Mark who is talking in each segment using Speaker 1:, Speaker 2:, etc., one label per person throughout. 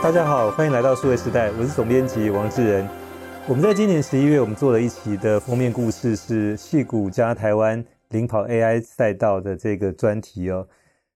Speaker 1: 大家好，欢迎来到数位时代，我是总编辑王志仁。我们在今年十一月，我们做了一期的封面故事，是戏谷加台湾领跑 AI 赛道的这个专题哦。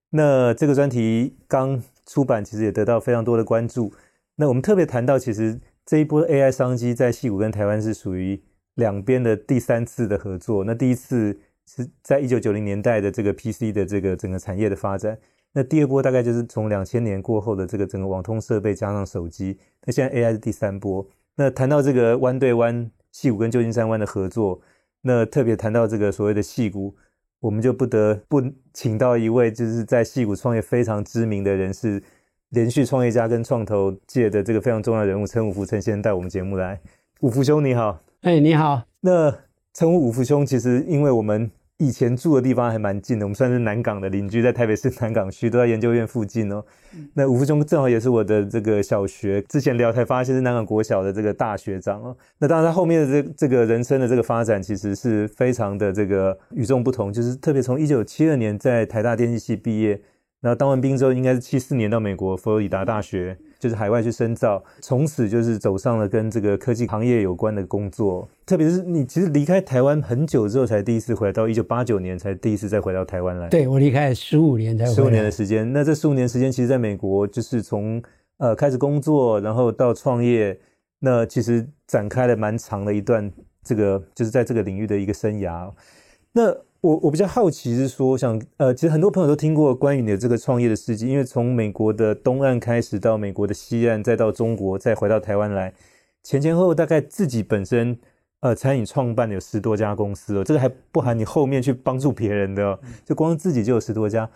Speaker 1: 那这个专题刚出版，其实也得到非常多的关注。那我们特别谈到，其实这一波 AI 商机在戏谷跟台湾是属于两边的第三次的合作。那第一次是在一九九零年代的这个 PC 的这个整个产业的发展。那第二波大概就是从两千年过后的这个整个网通设备加上手机，那现在 AI 是第三波。那谈到这个湾对湾，戏谷跟旧金山湾的合作，那特别谈到这个所谓的戏谷，我们就不得不请到一位就是在戏谷创业非常知名的人士，连续创业家跟创投界的这个非常重要人物陈武福陈先生带我们节目来。武福兄你好，
Speaker 2: 哎你好。
Speaker 1: 那称呼五福兄，其实因为我们。以前住的地方还蛮近的，我们算是南港的邻居，在台北市南港区，都在研究院附近哦。那五福兄正好也是我的这个小学，之前聊才发现是南港国小的这个大学长哦。那当然，他后面的这这个人生的这个发展，其实是非常的这个与众不同，就是特别从一九七二年在台大电机系毕业，然后当完兵之后，应该是七四年到美国佛罗里达大学。就是海外去深造，从此就是走上了跟这个科技行业有关的工作。特别是你其实离开台湾很久之后，才第一次回来，到一九八九年才第一次再回到台湾来。
Speaker 2: 对，我离开了十五年才。
Speaker 1: 十五年的时间，那这十五年时间，其实在美国就是从呃开始工作，然后到创业，那其实展开了蛮长的一段这个就是在这个领域的一个生涯。那我我比较好奇是说，想呃，其实很多朋友都听过关于你的这个创业的事迹，因为从美国的东岸开始，到美国的西岸，再到中国，再回到台湾来，前前后后大概自己本身呃餐饮创办的有十多家公司哦，这个还不含你后面去帮助别人的哦，就光自己就有十多家。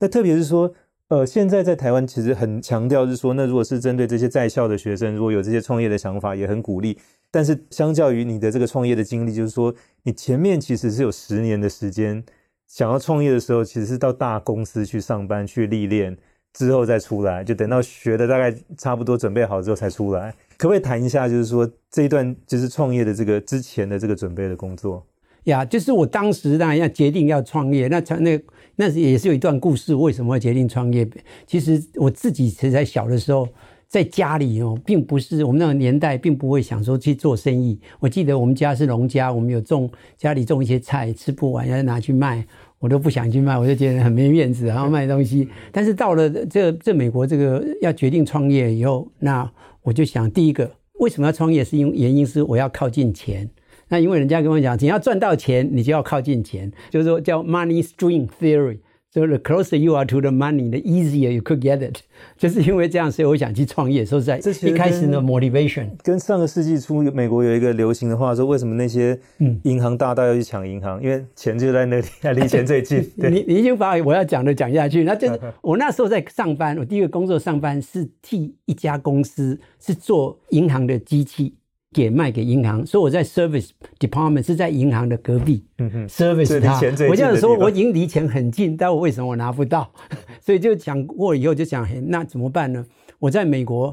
Speaker 1: 那特别是说，呃，现在在台湾其实很强调是说，那如果是针对这些在校的学生，如果有这些创业的想法，也很鼓励。但是相较于你的这个创业的经历，就是说你前面其实是有十年的时间，想要创业的时候，其实是到大公司去上班去历练，之后再出来，就等到学的大概差不多准备好之后才出来。可不可以谈一下，就是说这一段就是创业的这个之前的这个准备的工作？
Speaker 2: 呀，就是我当时当然要决定要创业，那那那也是有一段故事，为什么会决定创业？其实我自己其实在小的时候。在家里哦，并不是我们那个年代，并不会想说去做生意。我记得我们家是农家，我们有种家里种一些菜，吃不完要拿去卖，我都不想去卖，我就觉得很没面子，然后卖东西。但是到了这这美国这个要决定创业以后，那我就想，第一个为什么要创业？是因为原因是我要靠近钱。那因为人家跟我讲，你要赚到钱，你就要靠近钱，就是说叫 money string theory。So the closer you are to the money, the easier you could get it。就是因为这样，所以我想去创业。说实在，这一开始的 motivation
Speaker 1: 跟上个世纪初美国有一个流行的话说，为什么那些银行大盗要去抢银行？因为钱就在那里，离 钱最近。对，
Speaker 2: 你你已经把我要讲的讲下去。那就是我那时候在上班，我第一个工作上班是替一家公司是做银行的机器。给卖给银行，所以我在 service department 是在银行的隔壁。，service 他，我这样说我已经离钱很近，但我为什么我拿不到？所以就想过以后就想，那怎么办呢？我在美国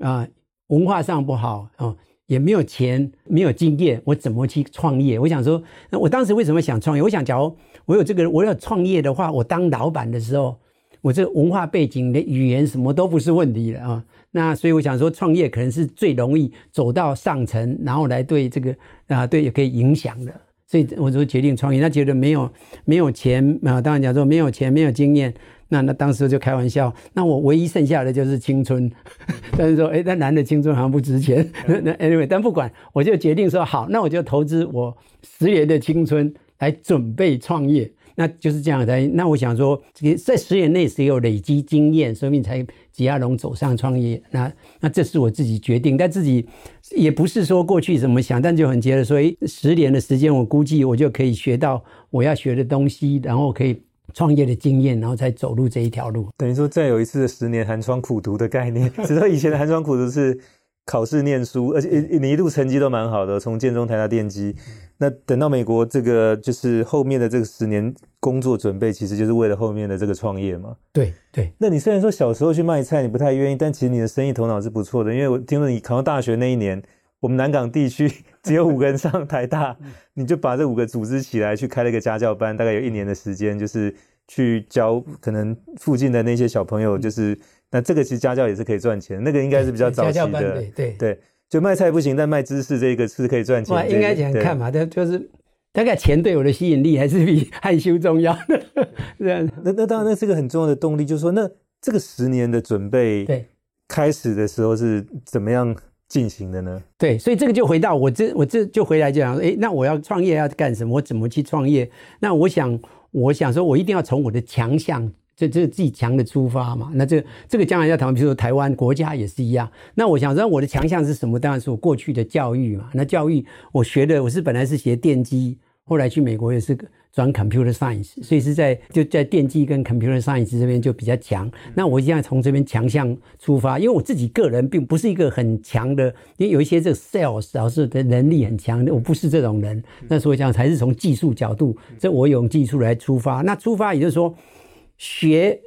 Speaker 2: 啊、呃，文化上不好啊、呃，也没有钱，没有经验，我怎么去创业？我想说，那我当时为什么想创业？我想，假如我有这个，我要创业的话，我当老板的时候，我这文化背景的语言什么都不是问题了啊。那所以我想说，创业可能是最容易走到上层，然后来对这个啊，对也可以影响的。所以我就决定创业。他觉得没有没有钱啊，当然讲说没有钱没有经验，那那当时就开玩笑。那我唯一剩下的就是青春，但是说，哎，那男的青春好像不值钱。那 anyway，但不管，我就决定说好，那我就投资我十年的青春来准备创业。那就是这样的。那我想说，在十年内是有累积经验，所以才挤压龙走上创业。那那这是我自己决定，但自己也不是说过去怎么想，但就很觉得说，诶，十年的时间，我估计我就可以学到我要学的东西，然后可以创业的经验，然后才走入这一条路。
Speaker 1: 等于说，再有一次的十年寒窗苦读的概念。只是以前的寒窗苦读是考试念书，而且你一路成绩都蛮好的，从建中、台大电机。那等到美国这个就是后面的这个十年工作准备，其实就是为了后面的这个创业嘛。
Speaker 2: 对对。
Speaker 1: 那你虽然说小时候去卖菜你不太愿意，但其实你的生意头脑是不错的。因为我听说你考上大学那一年，我们南港地区 只有五个人上台大，你就把这五个组织起来去开了一个家教班，大概有一年的时间，就是去教可能附近的那些小朋友，就是那这个其实家教也是可以赚钱，那个应该是比较早期的。
Speaker 2: 对对
Speaker 1: 对，就卖菜不行，但卖知识这个是可以赚钱。
Speaker 2: 哇，应该讲看嘛，但就是大概钱对我的吸引力还是比害羞重要的。这样，
Speaker 1: 那那当然，那是个很重要的动力，就是说，那这个十年的准备，对，开始的时候是怎么样进行的呢？
Speaker 2: 对，所以这个就回到我这，我这就回来讲，哎，那我要创业要干什么？我怎么去创业？那我想，我想说，我一定要从我的强项。这这是自己强的出发嘛？那这这个将来要谈，比如说台湾国家也是一样。那我想说我的强项是什么？当然是我过去的教育嘛。那教育我学的，我是本来是学电机，后来去美国也是转 computer science，所以是在就在电机跟 computer science 这边就比较强。那我现在从这边强项出发，因为我自己个人并不是一个很强的，因为有一些这个 sales 老师的能力很强，我不是这种人。那所以讲还是从技术角度，这我用技术来出发。那出发也就是说。学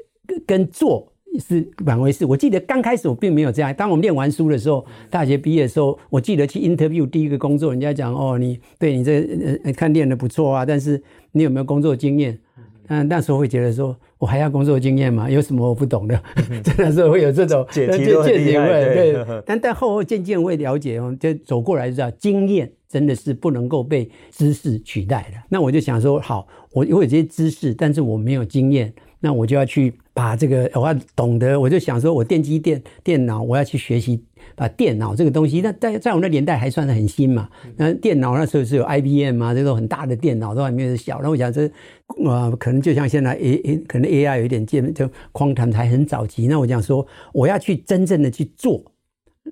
Speaker 2: 跟做是两回事。我记得刚开始我并没有这样。当我们念完书的时候，大学毕业的时候，我记得去 interview 第一个工作，人家讲哦，你对你这呃看练的不错啊，但是你有没有工作经验？嗯，那时候会觉得说，我还要工作经验嘛？有什么我不懂的？真的是会有这种
Speaker 1: 解题都很厉害。
Speaker 2: 对，对但但后后渐渐会了解哦，就走过来就知道，经验真的是不能够被知识取代的。那我就想说，好，我我有这些知识，但是我没有经验。那我就要去把这个，我要懂得，我就想说，我电机电电脑，我要去学习把电脑这个东西。那在在我那年代还算是很新嘛。那电脑那时候是有 IBM 嘛，这种很大的电脑都还没有小。那我想这，啊，可能就像现在 A A，可能 AI 有一点见，就狂谈才很早期。那我想说，我要去真正的去做。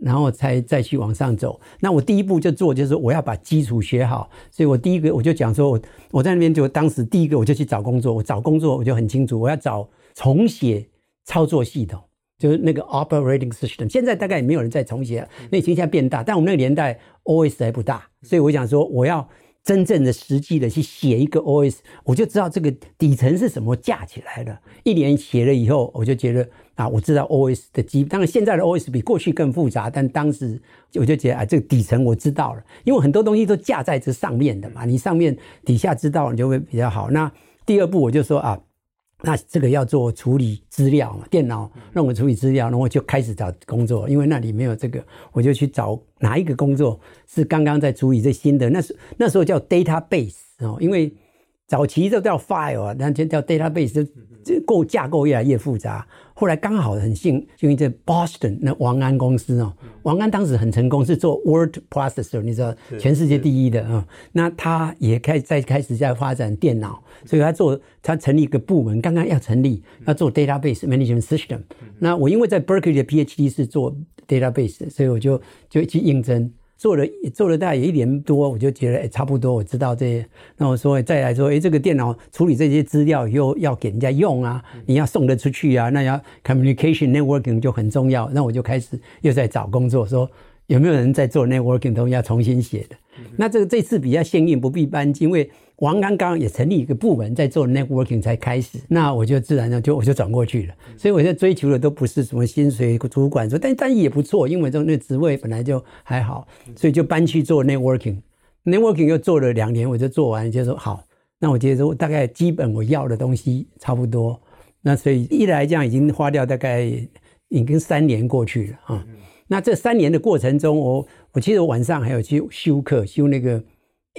Speaker 2: 然后才再去往上走。那我第一步就做，就是我要把基础学好。所以我第一个我就讲说，我我在那边就当时第一个我就去找工作。我找工作我就很清楚，我要找重写操作系统，就是那个 operating system。现在大概也没有人再重写了，那已经现在变大。但我们那个年代 OS 还不大，所以我想说我要真正的实际的去写一个 OS，我就知道这个底层是什么架起来的。一年写了以后，我就觉得。啊，我知道 OS 的基，当然现在的 OS 比过去更复杂，但当时我就觉得啊，这个底层我知道了，因为很多东西都架在这上面的嘛，你上面底下知道你就会比较好。那第二步我就说啊，那这个要做处理资料嘛，电脑让我处理资料，然后我就开始找工作，因为那里没有这个，我就去找哪一个工作是刚刚在处理这新的，那时那时候叫 database 哦，因为。早期都叫 file 啊，那就叫 database，就这构架构越来越复杂。后来刚好很幸，因为这 Boston 那王安公司哦，王安当时很成功，是做 word processor，你知道，全世界第一的啊。那他也开在开始在发展电脑，所以他做他成立一个部门，刚刚要成立要做 database management system。那我因为在 Berkeley 的 PhD 是做 database，所以我就就去应征。做了做了大概有一年多，我就觉得哎，差不多，我知道这些。那我说再来说，哎，这个电脑处理这些资料又要给人家用啊，你要送得出去啊，那要 communication networking 就很重要。那我就开始又在找工作，说有没有人在做 networking 都要重新写的。那这个这次比较幸运，不必搬，因为。王刚刚也成立一个部门在做 networking 才开始，那我就自然的就我就转过去了。所以我现在追求的都不是什么薪水主管说，但但也不错，因为这那职位本来就还好，所以就搬去做 networking。networking 又做了两年，我就做完就说好，那我觉得说大概基本我要的东西差不多。那所以一来这样已经花掉大概已经三年过去了啊。那这三年的过程中，我我其实我晚上还有去修课，修那个。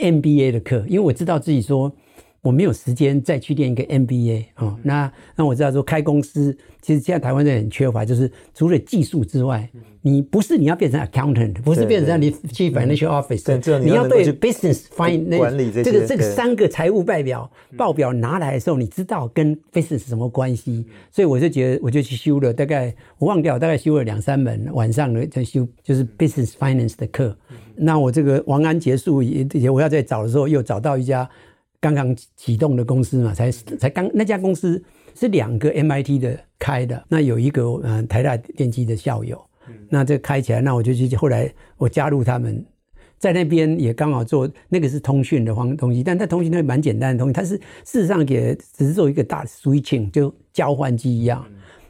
Speaker 2: MBA 的课，因为我知道自己说我没有时间再去练一个 MBA 啊、哦。那那我知道说开公司，其实现在台湾人很缺乏，就是除了技术之外，你不是你要变成 accountant，不是变成像你去 financial office，你要对 business finance
Speaker 1: 管理这
Speaker 2: 这个这个三个财务报表报表拿来的时候，你知道跟 business 什么关系？所以我就觉得我就去修了，大概我忘掉，大概修了两三门，晚上的在修就是 business finance 的课。那我这个王安结束也也，我要再找的时候，又找到一家刚刚启动的公司嘛，才才刚那家公司是两个 MIT 的开的，那有一个嗯台大电机的校友，那这开起来，那我就去后来我加入他们，在那边也刚好做那个是通讯的方东西，但在通讯那蛮简单的东西，它是事实上也只是做一个大 switching 就交换机一样，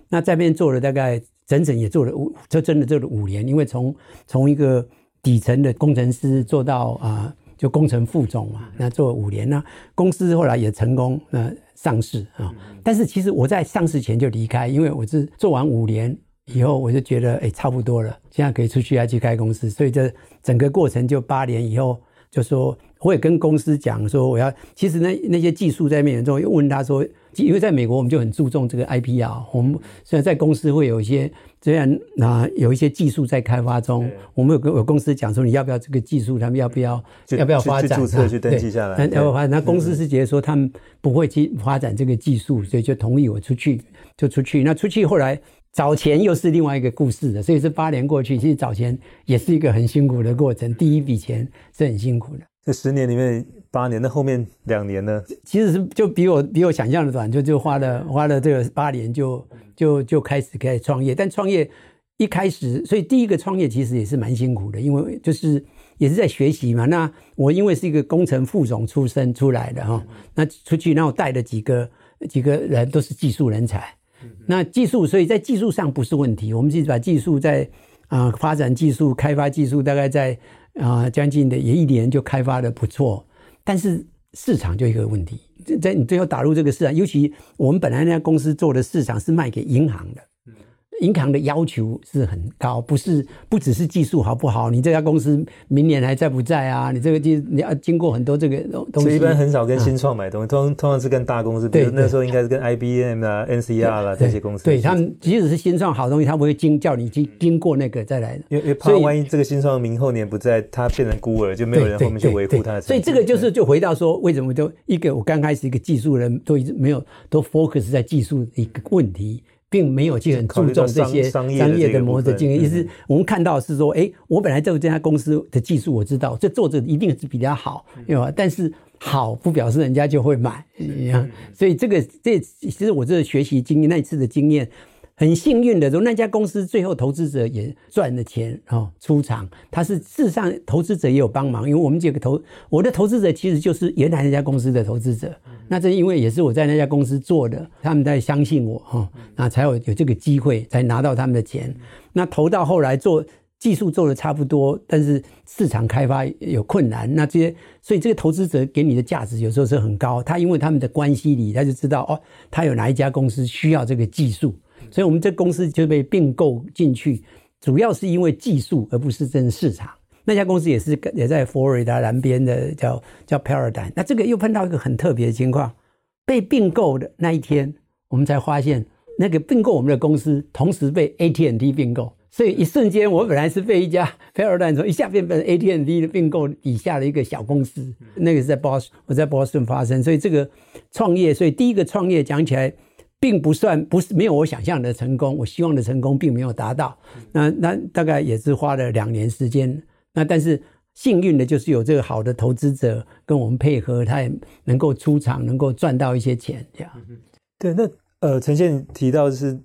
Speaker 2: 那在那边做了大概整整也做了五，就真的做了五年，因为从从一个。底层的工程师做到啊、呃，就工程副总嘛，那做了五年，那公司后来也成功呃上市啊。但是其实我在上市前就离开，因为我是做完五年，以后我就觉得，哎，差不多了，现在可以出去要去开公司。所以这整个过程就八年以后，就说我也跟公司讲说，我要其实那那些技术在面前中，又问他说，因为在美国我们就很注重这个 IP 啊我们虽然在公司会有一些虽然啊，有一些技术在开发中，我们有跟有公司讲说，你要不要这个技术，他们要不要要不要发展，
Speaker 1: 去注册去登记下来，
Speaker 2: 要不要发展？那公司是觉得说他们不会去发展这个技术，所以就同意我出去，就出去。那出去后来。找钱又是另外一个故事的，所以这八年过去，其实早前也是一个很辛苦的过程。第一笔钱是很辛苦的。
Speaker 1: 这十年里面八年，那后面两年呢？
Speaker 2: 其实是就比我比我想象的短，就就花了花了这个八年就就就开始开始创业。但创业一开始，所以第一个创业其实也是蛮辛苦的，因为就是也是在学习嘛。那我因为是一个工程副总出身出来的哈，那出去然后带了几个几个人都是技术人才。那技术，所以在技术上不是问题。我们是把技术在啊、发展技术、开发技术，大概在啊、将近的也一年就开发的不错。但是市场就一个问题，在你最后打入这个市场，尤其我们本来那家公司做的市场是卖给银行的。银行的要求是很高，不是不只是技术好不好，你这家公司明年还在不在啊？你这个经你要经过很多这个东西。
Speaker 1: 所以一般很少跟新创买东西，通通常是跟大公司，比如那时候应该是跟 IBM 啊、NCR 啦这些公司。
Speaker 2: 对他们，即使是新创好东西，他不会经叫你经经过那个再来的，
Speaker 1: 因为因为怕万一这个新创明后年不在，他变成孤儿，就没有人后面去维护他的。
Speaker 2: 所以这个就是就回到说，为什么就一个我刚开始一个技术人都一直没有都 focus 在技术的一个问题。并没有去很注重这些商业的模式经验，意思我们看到是说，哎，我本来在这家公司的技术我知道，这做着一定是比较好，对吧？但是好不表示人家就会买，一样。所以这个这其实我这个学习经验那一次的经验。很幸运的，说那家公司最后投资者也赚了钱哦，出场。他是事实上投资者也有帮忙，因为我们这个投我的投资者其实就是原来那家公司的投资者。那这因为也是我在那家公司做的，他们在相信我哈，那才有有这个机会才拿到他们的钱。那投到后来做技术做的差不多，但是市场开发有困难，那这些所以这个投资者给你的价值有时候是很高。他因为他们的关系里，他就知道哦，他有哪一家公司需要这个技术。所以，我们这公司就被并购进去，主要是因为技术，而不是真市场。那家公司也是也在佛罗里达南边的，叫叫 Paradigm。那这个又碰到一个很特别的情况，被并购的那一天，我们才发现，那个并购我们的公司，同时被 AT&T 并购。所以一瞬间，我本来是被一家 Paradigm 说一下变成 AT&T 的并购底下的一个小公司。那个是在 Boston，我在 Boston 发生。所以这个创业，所以第一个创业讲起来。并不算不是没有我想象的成功，我希望的成功并没有达到。那那大概也是花了两年时间。那但是幸运的就是有这个好的投资者跟我们配合，他也能够出场，能够赚到一些钱。这样。
Speaker 1: 对，那呃，陈宪提到的是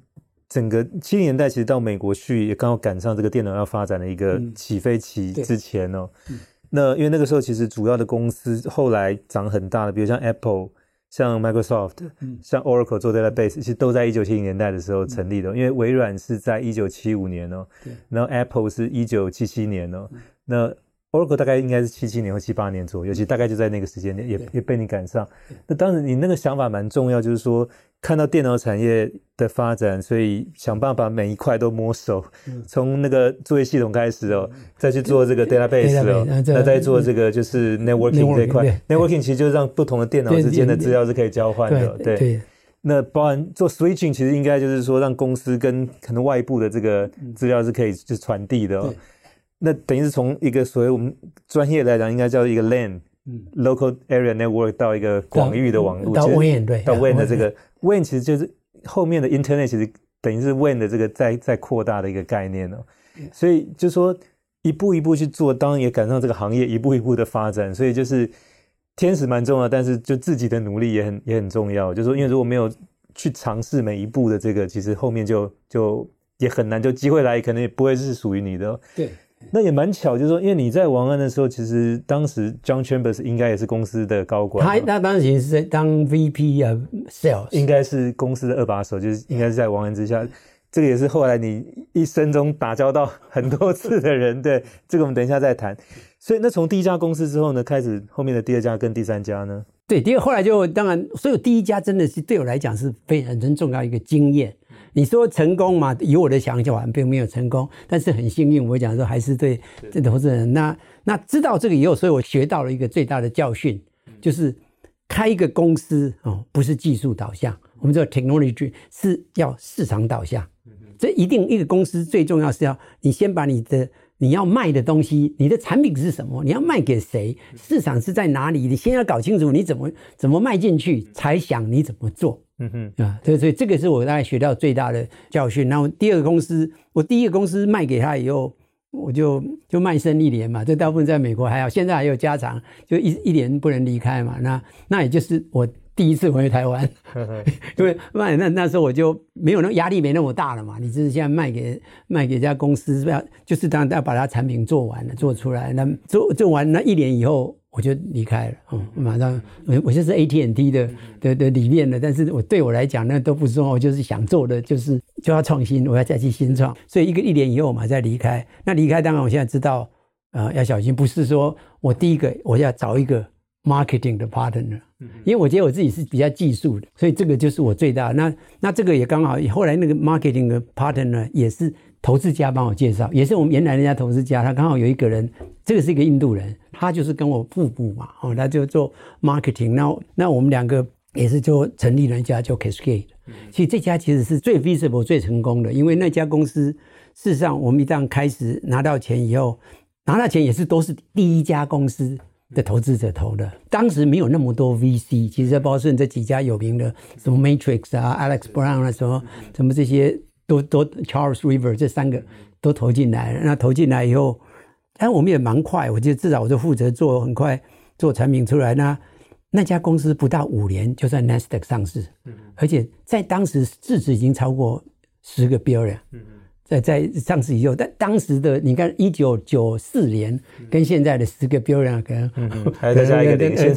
Speaker 1: 整个七零年代，其实到美国去也刚好赶上这个电脑要发展的一个起飞期之前哦。嗯、那因为那个时候其实主要的公司后来涨很大的，比如像 Apple。像 Microsoft，像 Oracle 做 database，其实都在一九七零年代的时候成立的。因为微软是在一九七五年哦，然后 Apple 是一九七七年哦，那。Oracle 大概应该是七七年或七八年左右，其实大概就在那个时间点，也也被你赶上。那当然，你那个想法蛮重要，就是说看到电脑产业的发展，所以想办法每一块都摸熟，从那个作业系统开始哦，再去做这个 database 哦，那再做这个就是 networking 这一块。networking 其实就是让不同的电脑之间的资料是可以交换的。对，那包含做 switching，其实应该就是说让公司跟可能外部的这个资料是可以就传递的。那等于是从一个所谓我们专业来讲，应该叫一个 LAN，Local Area Network 到一个广域的网络，
Speaker 2: 到 WAN 对，
Speaker 1: 到 WAN 的这个 WAN 其实就是后面的 Internet，其实等于是 WAN 的这个在在扩大的一个概念哦。所以就说一步一步去做，当然也赶上这个行业一步一步的发展。所以就是天使蛮重要，但是就自己的努力也很也很重要。就是说，因为如果没有去尝试每一步的这个，其实后面就就也很难，就机会来可能也不会是属于你的。
Speaker 2: 对。
Speaker 1: 那也蛮巧，就是说，因为你在王安的时候，其实当时 John Chambers 应该也是公司的高管。他
Speaker 2: 他当时是在当 VP 啊，Sales，
Speaker 1: 应该是公司的二把手，就是应该是在王安之下。这个也是后来你一生中打交道很多次的人，对，这个我们等一下再谈。所以那从第一家公司之后呢，开始后面的第二家跟第三家呢？
Speaker 2: 对，第二后来就当然，所以第一家真的是对我来讲是非常很重要一个经验。你说成功嘛？以我的想法，并没有成功，但是很幸运，我讲说还是对这投资人。那那知道这个以后，所以我学到了一个最大的教训，就是开一个公司哦，不是技术导向，我们这个 technology 是要市场导向。这一定一个公司最重要是要你先把你的。你要卖的东西，你的产品是什么？你要卖给谁？市场是在哪里？你先要搞清楚你怎么怎么卖进去，才想你怎么做。嗯哼啊，对，所以这个是我大概学到最大的教训。然后第二个公司，我第一个公司卖给他以后，我就就卖身一年嘛。这大部分在美国还好，现在还有加长，就一一年不能离开嘛。那那也就是我。第一次回台湾，因为卖那那时候我就没有那压力没那么大了嘛。你就是现在卖给卖给一家公司，要就是当然要把它产品做完了，做出来。那做做完那一年以后，我就离开了。嗯，马上我我就是 AT&T 的的的理念的，但是我对我来讲那都不重要，我就是想做的就是就要创新，我要再去新创。所以一个一年以后嘛，再离开。那离开当然我现在知道，呃，要小心，不是说我第一个我要找一个。Marketing 的 partner，因为我觉得我自己是比较技术的，所以这个就是我最大的。那那这个也刚好，后来那个 marketing 的 partner 也是投资家帮我介绍，也是我们原来人家投资家，他刚好有一个人，这个是一个印度人，他就是跟我互补嘛，哦，他就做 marketing，那那我们两个也是就成立了一家叫 Cascade，其实这家其实是最 visible 最成功的，因为那家公司事实上我们一旦开始拿到钱以后，拿到钱也是都是第一家公司。的投资者投的，当时没有那么多 VC，其实在波士顿这几家有名的，什么 Matrix 啊、Alex Brown 啊，什么什么这些都都 Charles River 这三个都投进来了。那投进来以后，哎，我们也蛮快，我觉得至少我就负责做，很快做产品出来。那那家公司不到五年就在 Nasdaq 上市，而且在当时市值已经超过十个 billion。在在上市以后，但当时的你看，一九九四年跟现在的十个 billion 可能
Speaker 1: 还再加一个零，再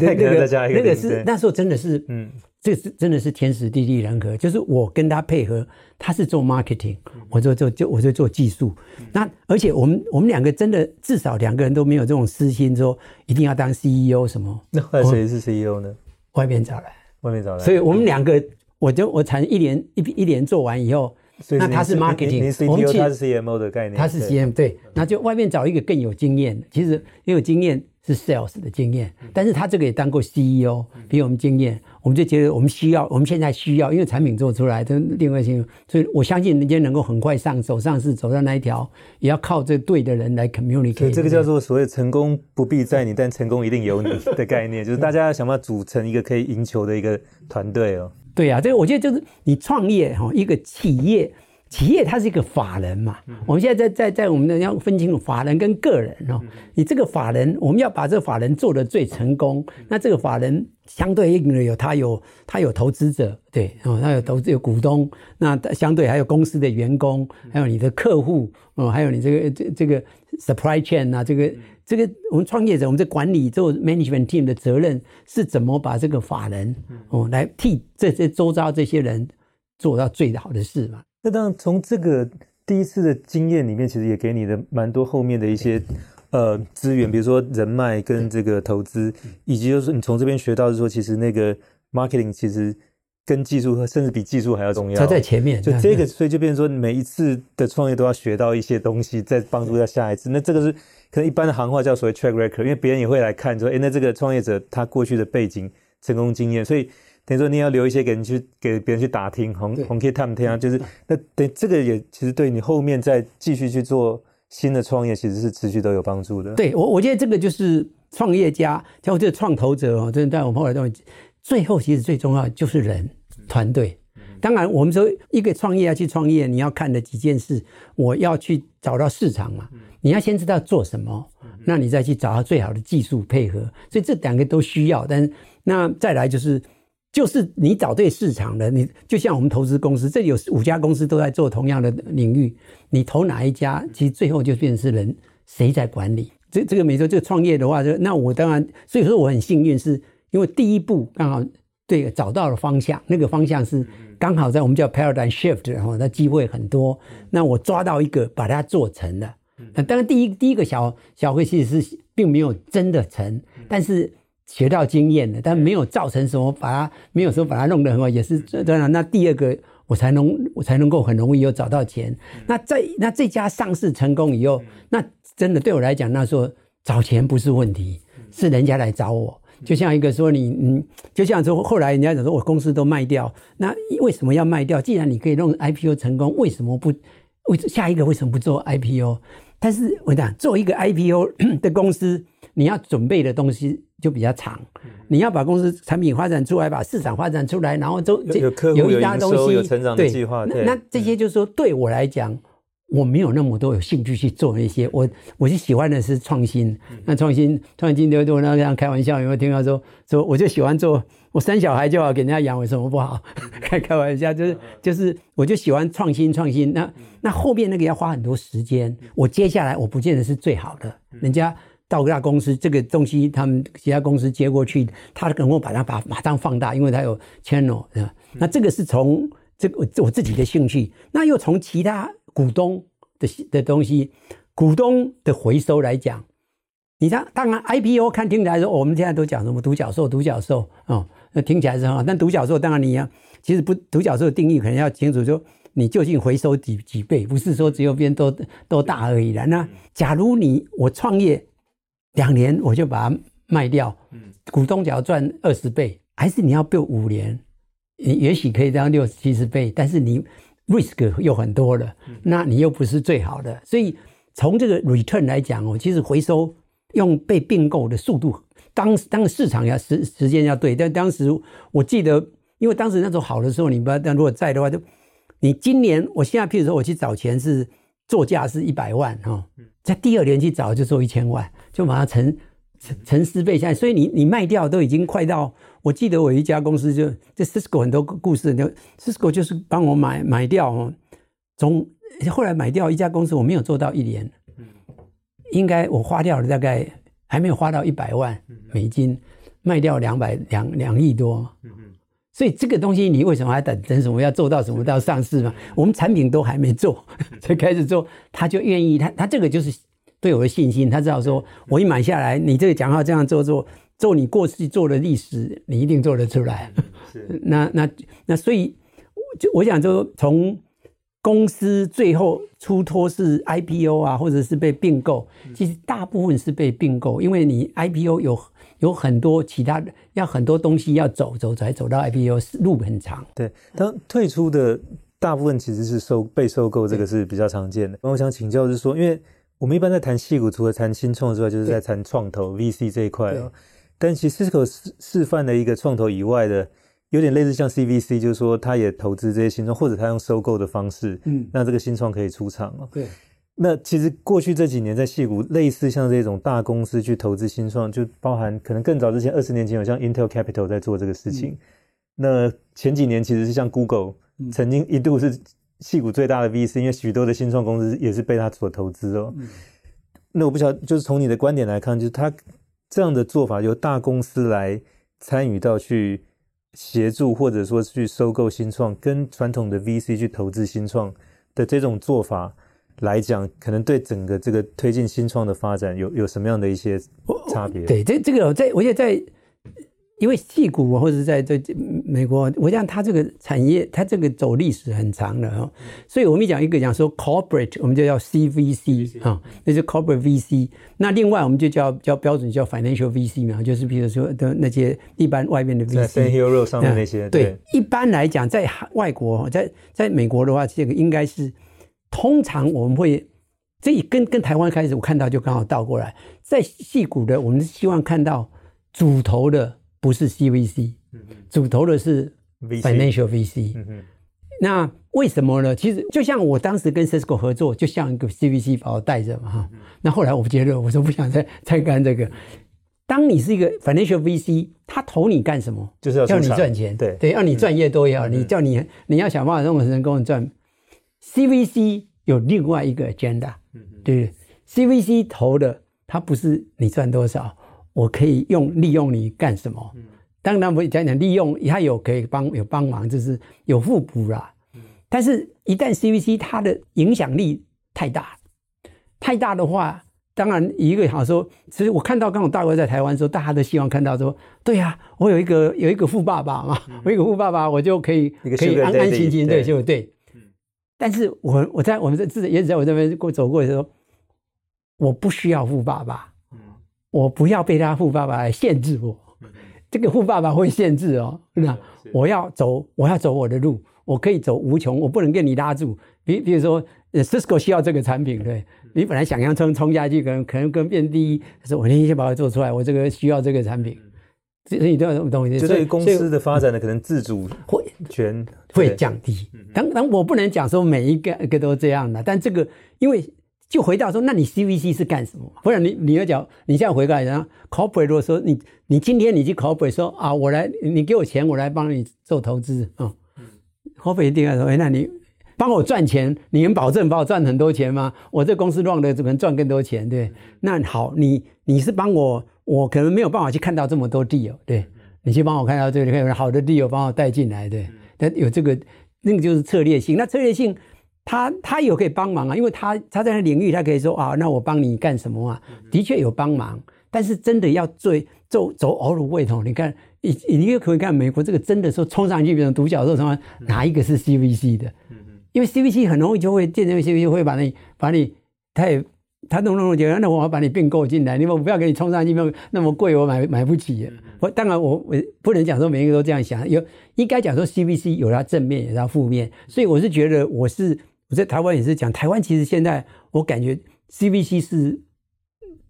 Speaker 1: 加一个零。
Speaker 2: 那个是那时候真的是，嗯，这是真的是天时地利人和。就是我跟他配合，他是做 marketing，我就做就我就做技术。那而且我们我们两个真的至少两个人都没有这种私心，说一定要当 CEO 什么。
Speaker 1: 那后来谁是 CEO 呢？
Speaker 2: 外面找来，
Speaker 1: 外面找来。
Speaker 2: 所以我们两个，我就我才一年一一年做完以后。那他是 marketing，
Speaker 1: 我们他是 CMO 的概念，
Speaker 2: 他是 CM 对，那就外面找一个更有经验的，其实也有经验是 sales 的经验，但是他这个也当过 CEO，比我们经验，我们就觉得我们需要，我们现在需要，因为产品做出来，都另外一些，所以我相信人家能够很快上手上市，走上那一条，也要靠这对的人来 communicate。
Speaker 1: 所以这个叫做所谓成功不必在你，但成功一定有你的概念，就是大家要想办法组成一个可以赢球的一个团队哦。
Speaker 2: 对啊，这个我觉得就是你创业哈，一个企业，企业它是一个法人嘛。我们现在在在在我们的要分清楚法人跟个人哦。你这个法人，我们要把这个法人做得最成功，那这个法人相对应的有他有他有投资者，对哦，他有投资有股东，那相对还有公司的员工，还有你的客户哦，还有你这个这这个 supply chain 啊，这个。这个我们创业者，我们在管理做 management team 的责任是怎么把这个法人哦来替这些周遭这些人做到最好的事嘛？
Speaker 1: 那当然，从这个第一次的经验里面，其实也给你的蛮多后面的一些呃资源，比如说人脉跟这个投资，以及就是你从这边学到的说，其实那个 marketing 其实跟技术甚至比技术还要重要。
Speaker 2: 它在前面，
Speaker 1: 就这个，所以就变成说每一次的创业都要学到一些东西，再帮助到下一次。那这个是。可能一般的行话叫所谓 track record，因为别人也会来看说，哎，那这个创业者他过去的背景、成功经验，所以等于说你要留一些给人去给别人去打听，红红 K 他们听啊，就是那等这个也其实对你后面再继续去做新的创业，其实是持续都有帮助的。
Speaker 2: 对我，我觉得这个就是创业家，像我这个创投者哦，真的在我们后来都最后其实最重要就是人团队。当然，我们说一个创业要去创业，你要看的几件事，我要去找到市场嘛。你要先知道做什么，那你再去找到最好的技术配合。所以这两个都需要。但是那再来就是，就是你找对市场了，你就像我们投资公司，这有五家公司都在做同样的领域，你投哪一家，其实最后就变成是人谁在管理。这这个没错，这个创业的话，就那我当然，所以说我很幸运，是因为第一步刚好对找到了方向，那个方向是。刚好在我们叫 paradigm shift，然后那机会很多。那我抓到一个，把它做成了。那当然，第一第一个小小会其实是并没有真的成，但是学到经验了，但没有造成什么，把它没有说把它弄得很好，也是当然。那第二个，我才能我才能够很容易又找到钱。嗯、那在那这家上市成功以后，嗯、那真的对我来讲，那时候找钱不是问题，嗯、是人家来找我。就像一个说你嗯，就像说后来人家讲说我公司都卖掉，那为什么要卖掉？既然你可以弄 IPO 成功，为什么不为下一个为什么不做 IPO？但是我讲做一个 IPO 的公司，你要准备的东西就比较长，你要把公司产品发展出来，把市场发展出来，然后都
Speaker 1: 有客户、有营收、有成长的计划。
Speaker 2: 对，那那这些就是说对我来讲。我没有那么多有兴趣去做那些，我我就喜欢的是创新。那创新创新就我那这样开玩笑，有没有听到说说我就喜欢做，我生小孩就好给人家养，为什么不好？开开玩笑，就是就是我就喜欢创新创新。那那后面那个要花很多时间，我接下来我不见得是最好的。人家到大公司这个东西，他们其他公司接过去，他可能把它把马上放大，因为他有 channel。那这个是从这个我自己的兴趣，那又从其他。股东的的东西，股东的回收来讲，你像当然 IPO 看听起来说，我们现在都讲什么独角兽，独角兽哦，那听起来是很好。但独角兽当然你要，其实不独角兽的定义可能要清楚，说你究竟回收几几倍，不是说只有变多多大而已了。那假如你我创业两年我就把它卖掉，股东只要赚二十倍，还是你要 build 五年，也许可以这样六十七十倍，但是你。Risk 又很多了，那你又不是最好的，所以从这个 return 来讲哦，其实回收用被并购的速度，当当市场要时时间要对，但当时我记得，因为当时那时候好的时候，你不要，但如果在的话，就你今年，我现在譬如说我去找钱是作价是一百万哈，在第二年去找就做一千万，就把它成成成十倍下来，所以你你卖掉都已经快到。我记得我一家公司就这 Cisco 很多故事，就 Cisco 就是帮我买买掉哦，从后来买掉一家公司，我没有做到一年，应该我花掉了大概还没有花到一百万美金，卖掉两百两两亿多，所以这个东西你为什么还等等什么要做到什么到上市嘛？我们产品都还没做，才开始做，他就愿意，他他这个就是对我的信心，他知道说我一买下来，你这个讲话这样做做。做你过去做的历史，你一定做得出来。是那那 那，所以就我想就，从公司最后出脱是 IPO 啊，或者是被并购，其实大部分是被并购，因为你 IPO 有有很多其他的，要很多东西要走走才走到 IPO，路很长。
Speaker 1: 对，当退出的大部分其实是收被收购，这个是比较常见的。那我想请教是说，因为我们一般在谈矽谷，除了谈新创之外，就是在谈创投 VC 这一块。但其实 Cisco 示示范了一个创投以外的，有点类似像 CVC，就是说他也投资这些新创，或者他用收购的方式，嗯，让这个新创可以出场了。对，那其实过去这几年在戏谷，类似像这种大公司去投资新创，就包含可能更早之前二十年前有像 Intel Capital 在做这个事情。嗯、那前几年其实是像 Google，曾经一度是戏谷最大的 VC，因为许多的新创公司也是被他所投资哦。嗯、那我不晓得，就是从你的观点来看，就是他。这样的做法由大公司来参与到去协助，或者说去收购新创，跟传统的 VC 去投资新创的这种做法来讲，可能对整个这个推进新创的发展有有什么样的一些差别？
Speaker 2: 对，这这个在我也在。因为矽谷或者在这美国，我想它这个产业，它这个走历史很长的哦，所以我们讲一个讲说 corporate，我们就叫 CVC 啊，那是 corporate VC。那另外我们就叫叫标准叫 financial VC 嘛，就是比如说的那些一般外面的 VC。
Speaker 1: 在 Hero 上面那些。
Speaker 2: 对，一般来讲，在外国，在在美国的话，这个应该是通常我们会这跟跟台湾开始，我看到就刚好倒过来，在矽谷的，我们是希望看到主投的。不是 CVC，主投的是 Financial VC。那为什么呢？其实就像我当时跟 Cisco 合作，就像一个 CVC 把我带着嘛哈。那后来我觉得，我说不想再再干这个。当你是一个 Financial VC，他投你干什么？
Speaker 1: 就是要
Speaker 2: 叫你赚钱，对对，要你赚越多越好。你叫你你要想办法让我人工赚。CVC 有另外一个 agenda，对，CVC 投的，他不是你赚多少。我可以用利用你干什么？当然我讲讲利用，他有可以帮有帮忙，就是有互补啦。但是，一旦 CVC 它的影响力太大，太大的话，当然一个好说，其实我看到刚好大哥在台湾的时候，大家都希望看到说，对呀、啊，我有一个有一个富爸爸嘛，嗯、我有一个富爸爸，我就可以可以安安心心对就对。但是我我在我们这自也在我这边过走过的时候，我不需要富爸爸，我不要被他富爸爸来限制我，这个富爸爸会限制哦，那我要走我要走我的路，我可以走无穷，我不能给你拉住。比比如说，Cisco 需要这个产品，对。你本来想象冲冲下去，可能可能跟变第一，可是我先先把它做出来，我这个需要这个产品，所以你都要懂懂。
Speaker 1: 就对于公司的发展呢可能自主会权
Speaker 2: 会降低。当当我不能讲说每一个一个都这样的，但这个因为就回到说，那你 CVC 是干什么？不然你你要讲，你现在回过来然后 Corporate 如果说你你今天你去 Corporate 说啊，我来你给我钱，我来帮你做投资啊。Corporate 一定要说，哎，那你。帮我赚钱，你能保证帮我赚很多钱吗？我这公司 run 的只能赚更多钱，对。那好，你你是帮我，我可能没有办法去看到这么多 deal，对。你去帮我看到这里，看好的 deal，帮我带进来，对。但有这个，那个就是策略性。那策略性，他他有可以帮忙啊，因为他他在那领域，他可以说啊，那我帮你干什么啊？的确有帮忙，但是真的要做走走 all the way 你看，你你也可以看美国这个真的说冲上去变成独角兽，什么哪一个是 CVC 的？因为 CVC 很容易就会见证 CVC 会把你把你，他也他弄弄弄觉得，那我要把你并购进来，你们不要给你冲上去，那么那么贵，我买买不起。我当然我我不能讲说每一个都这样想，有应该讲说 CVC 有它正面，有它负面，所以我是觉得我是我在台湾也是讲，台湾其实现在我感觉 CVC 是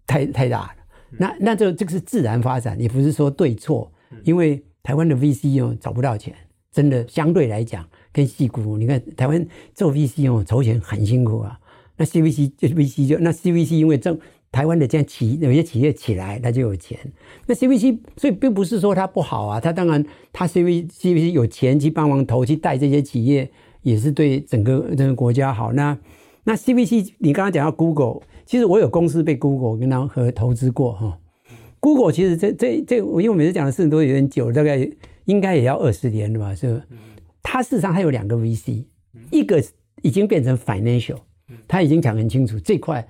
Speaker 2: 太太大了，那那这这个是自然发展，也不是说对错，因为台湾的 VC 哦找不到钱，真的相对来讲。跟戏股，你看台湾做 VC 哦，筹钱很辛苦啊。那 CVC 就 VC 就那 CVC，因为正台湾的这样企有些企业起来，它就有钱。那 CVC 所以并不是说它不好啊，它当然它 CV CVC 有钱去帮忙投去带这些企业，也是对整个整个国家好。那那 CVC 你刚刚讲到 Google，其实我有公司被 Google 跟他和投资过哈。Google 其实这这这，我因为我每次讲的事情都有点久，大概应该也要二十年了吧，是吧？它事实上它有两个 VC，一个已经变成 financial，它已经讲很清楚这块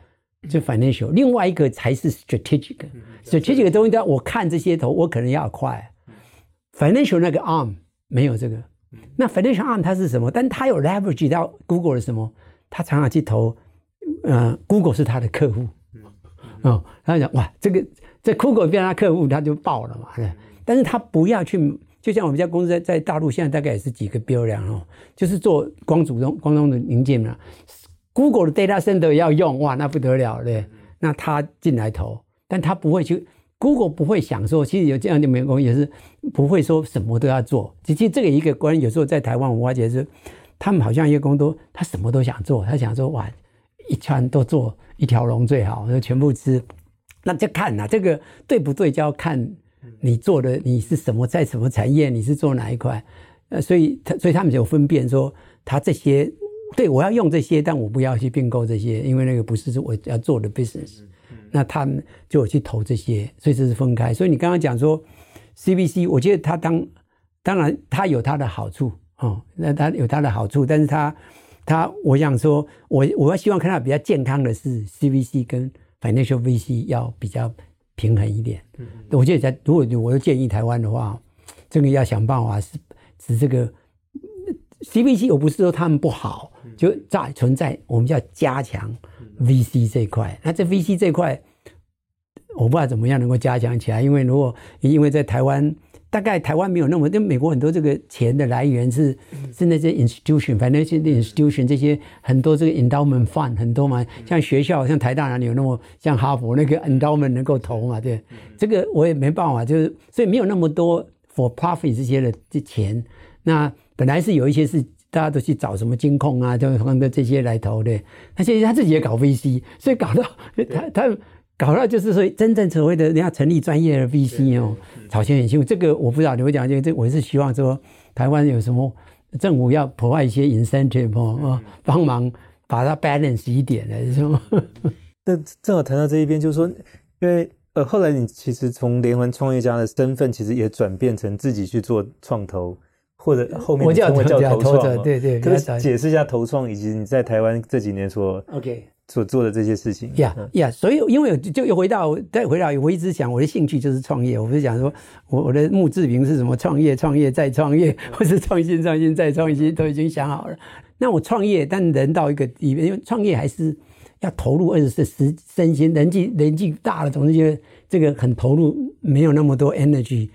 Speaker 2: 就 financial，另外一个才是 strategic，strategic 的东西，我看这些头，我可能要快。financial 那个 arm 没有这个，那 financial arm 它是什么？但它有 leverage 到 Google 的什么？它常常去投，呃，Google 是它的客户，哦，他讲哇，这个这 Google 变成他客户，他就爆了嘛，但是他不要去。就像我们家公司在在大陆现在大概也是几个 billion 哦，就是做光组装、光中的零件嘛。Google 的 data center 要用哇，那不得了对。那他进来投，但他不会去 Google 不会想说，其实有这样的员工也是不会说什么都要做。其实这个一个关，有时候在台湾我发觉是，他们好像员工都他什么都想做，他想说哇，一串都做一条龙最好，就全部吃。那就看呐，这个对不对就要看。你做的你是什么，在什么产业？你是做哪一块？呃，所以他所以他们就分辨说，他这些对我要用这些，但我不要去并购这些，因为那个不是我要做的 business。那他们就去投这些，所以这是分开。所以你刚刚讲说 CVC，我觉得他当当然他有他的好处哦，那他有他的好处，但是他他我想说，我我要希望看到比较健康的是 CVC 跟 financial VC 要比较。平衡一点，嗯我觉得在如果我要建议台湾的话，这个要想办法是使这个 CVC，我不是说他们不好，就在存在，我们要加强 VC 这一块。那这 VC 这一块，我不知道怎么样能够加强起来，因为如果因为在台湾。大概台湾没有那么，因为美国很多这个钱的来源是是那些 institution，反正是 institution 这些很多这个 endowment fund 很多嘛，像学校像台大哪里有那么像哈佛那个 endowment 能够投嘛？对，这个我也没办法，就是所以没有那么多 for profit 这些的这钱。那本来是有一些是大家都去找什么金控啊，就放的这些来投的，那现在他自己也搞 VC，所以搞到他他。搞到就是说，真正所谓的人家成立专业的 VC 哦，炒钱很辛苦。这个我不知道你会讲这个，这我是希望说，台湾有什么政府要 provide 一些 incentive 哦，帮忙把它 balance 一点的是吗？
Speaker 1: 那正好谈到这一边，就是说，因为呃，后来你其实从连环创业家的身份，其实也转变成自己去做创投，或者后面称为叫投创，
Speaker 2: 对对。
Speaker 1: 可以解释一下投创，以及你在台湾这几年所
Speaker 2: OK。
Speaker 1: 所做的这些事情。
Speaker 2: 呀呀，所以因为就又回到再回到我一直想我的兴趣就是创业，我不是讲说我我的墓志铭是什么创业创业再创业，或是创新创新再创新，都已经想好了。那我创业，但人到一个里面，因为创业还是要投入，而且是时身心年纪年纪大了，总是觉得这个很投入，没有那么多 energy，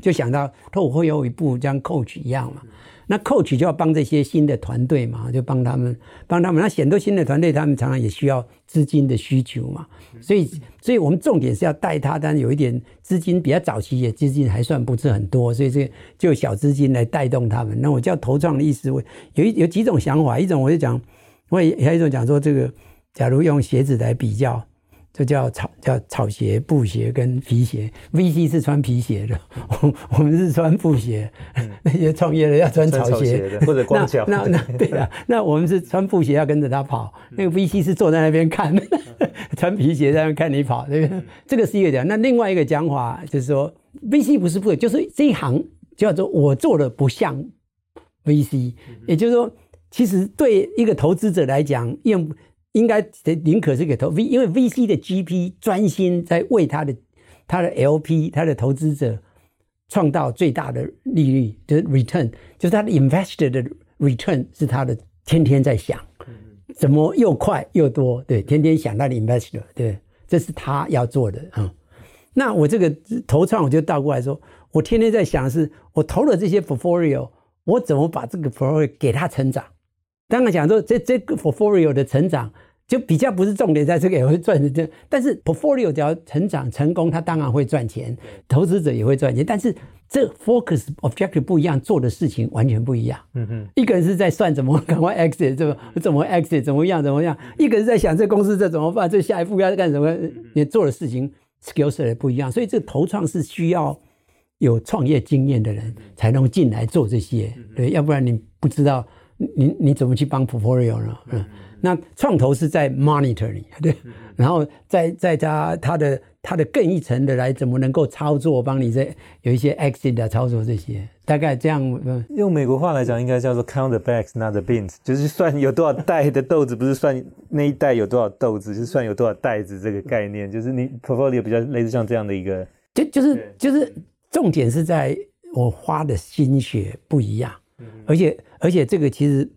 Speaker 2: 就想到我会有一步像 coach 一样嘛。那 coach 就要帮这些新的团队嘛，就帮他们帮他们。那很多新的团队，他们常常也需要资金的需求嘛。所以，所以我们重点是要带他，但是有一点资金比较早期，也资金还算不是很多，所以这个就小资金来带动他们。那我叫投创的意思，我有一有几种想法，一种我就讲，我也还有一种讲说，这个假如用鞋子来比较。就叫草叫草鞋、布鞋跟皮鞋。VC 是穿皮鞋的，我 我们是穿布鞋。嗯、那些创业的要穿草鞋，
Speaker 1: 或者光脚。
Speaker 2: 那那，那对啊，那我们是穿布鞋要跟着他跑。那个 VC 是坐在那边看，穿皮鞋在那边看你跑，对不对？这个是一个讲。那另外一个讲法就是说，VC 不是不，就是这一行叫做我做的不像 VC，也就是说，其实对一个投资者来讲，用。应该得宁可是给投 V，因为 VC 的 GP 专心在为他的他的 LP 他的投资者创造最大的利率，就是 return，就是他的 investor 的 return 是他的天天在想，怎么又快又多，对，天天想他的 investor，对，这是他要做的啊、嗯。那我这个投创我就倒过来说，我天天在想的是，我投了这些 portfolio，我怎么把这个 portfolio 给他成长？当然讲说这这个 portfolio 的成长。就比较不是重点，在这个也会赚钱，但是 portfolio 只要成长成功，它当然会赚钱，投资者也会赚钱。但是这 focus objective 不一样，做的事情完全不一样。嗯哼，一个人是在算怎么赶快 exit，怎么怎么 exit，怎么样怎么样；一个人在想这公司这怎么办，这下一步要干什么，你做的事情 skills 也不一样。所以这投创是需要有创业经验的人才能进来做这些，对，要不然你不知道你你怎么去帮 portfolio 呢？嗯。那创投是在 monitoring 对，然后再再加他的他的更一层的来怎么能够操作，帮你在有一些 exit 的操作这些，大概这样。
Speaker 1: 用美国话来讲，应该叫做 count the bags not the beans，就是算有多少袋的豆子，不是算那一袋有多少豆子，就是算有多少袋子这个概念，就是你 portfolio 比较类似像这样的一个，
Speaker 2: 就就是就是重点是在我花的心血不一样，而且而且这个其实。